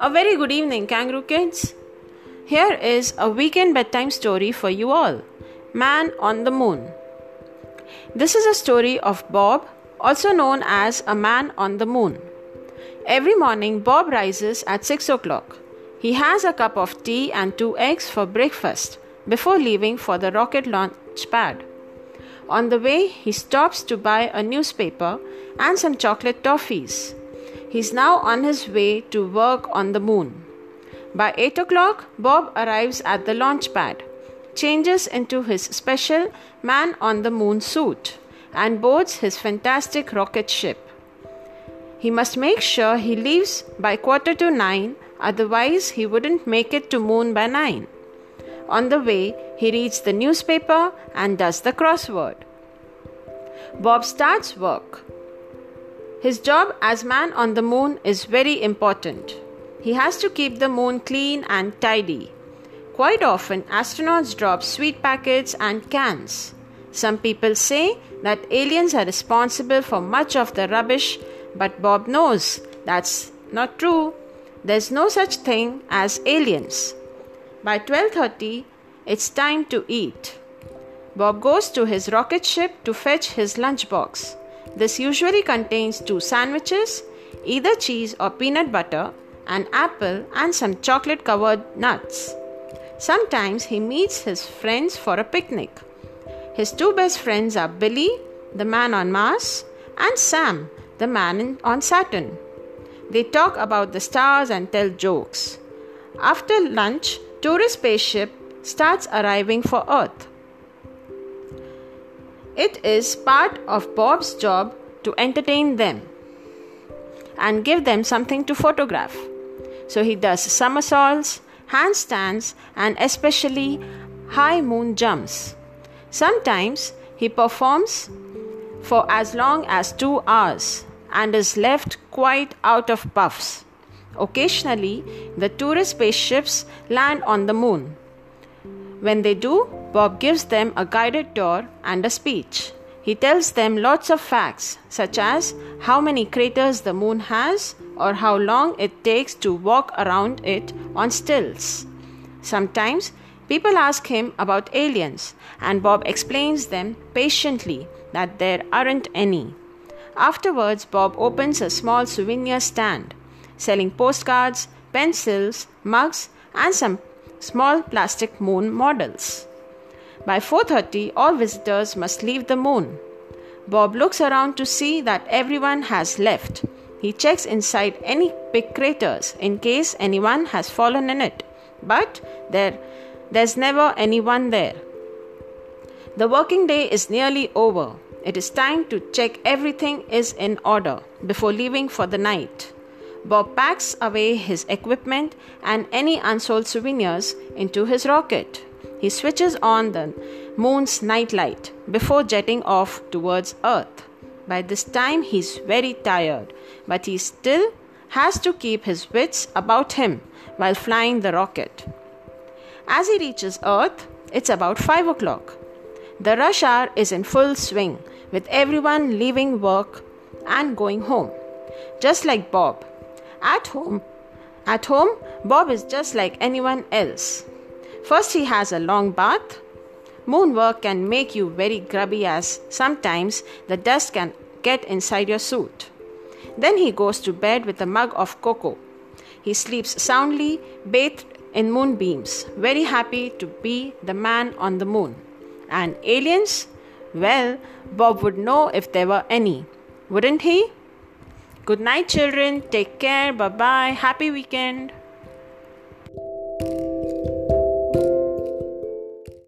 A very good evening, kangaroo kids. Here is a weekend bedtime story for you all Man on the Moon. This is a story of Bob, also known as a man on the moon. Every morning, Bob rises at 6 o'clock. He has a cup of tea and two eggs for breakfast before leaving for the rocket launch pad. On the way, he stops to buy a newspaper and some chocolate toffees. He's now on his way to work on the moon. By 8 o'clock, Bob arrives at the launch pad, changes into his special man on the moon suit, and boards his fantastic rocket ship. He must make sure he leaves by quarter to nine, otherwise, he wouldn't make it to moon by nine. On the way, he reads the newspaper and does the crossword. Bob starts work. His job as man on the moon is very important. He has to keep the moon clean and tidy. Quite often, astronauts drop sweet packets and cans. Some people say that aliens are responsible for much of the rubbish, but Bob knows that's not true. There's no such thing as aliens. By 12:30, it's time to eat. Bob goes to his rocket ship to fetch his lunchbox. This usually contains two sandwiches, either cheese or peanut butter, an apple, and some chocolate covered nuts. Sometimes he meets his friends for a picnic. His two best friends are Billy, the man on Mars, and Sam, the man on Saturn. They talk about the stars and tell jokes. After lunch, tourist spaceship starts arriving for Earth. It is part of Bob's job to entertain them and give them something to photograph. So he does somersaults, handstands, and especially high moon jumps. Sometimes he performs for as long as two hours and is left quite out of puffs. Occasionally, the tourist spaceships land on the moon. When they do, Bob gives them a guided tour and a speech. He tells them lots of facts, such as how many craters the moon has or how long it takes to walk around it on stilts. Sometimes people ask him about aliens, and Bob explains them patiently that there aren't any. Afterwards, Bob opens a small souvenir stand, selling postcards, pencils, mugs, and some small plastic moon models. By 4:30 all visitors must leave the moon. Bob looks around to see that everyone has left. He checks inside any big craters in case anyone has fallen in it. But there there's never anyone there. The working day is nearly over. It is time to check everything is in order before leaving for the night. Bob packs away his equipment and any unsold souvenirs into his rocket. He switches on the moon's nightlight before jetting off towards Earth. By this time, he's very tired, but he still has to keep his wits about him while flying the rocket. As he reaches Earth, it's about 5 o'clock. The rush hour is in full swing, with everyone leaving work and going home. Just like Bob, at home, at home, Bob is just like anyone else. First, he has a long bath. Moon work can make you very grubby, as sometimes the dust can get inside your suit. Then he goes to bed with a mug of cocoa. He sleeps soundly, bathed in moonbeams, very happy to be the man on the moon. And aliens? Well, Bob would know if there were any, wouldn't he? Good night, children. Take care. Bye bye. Happy weekend.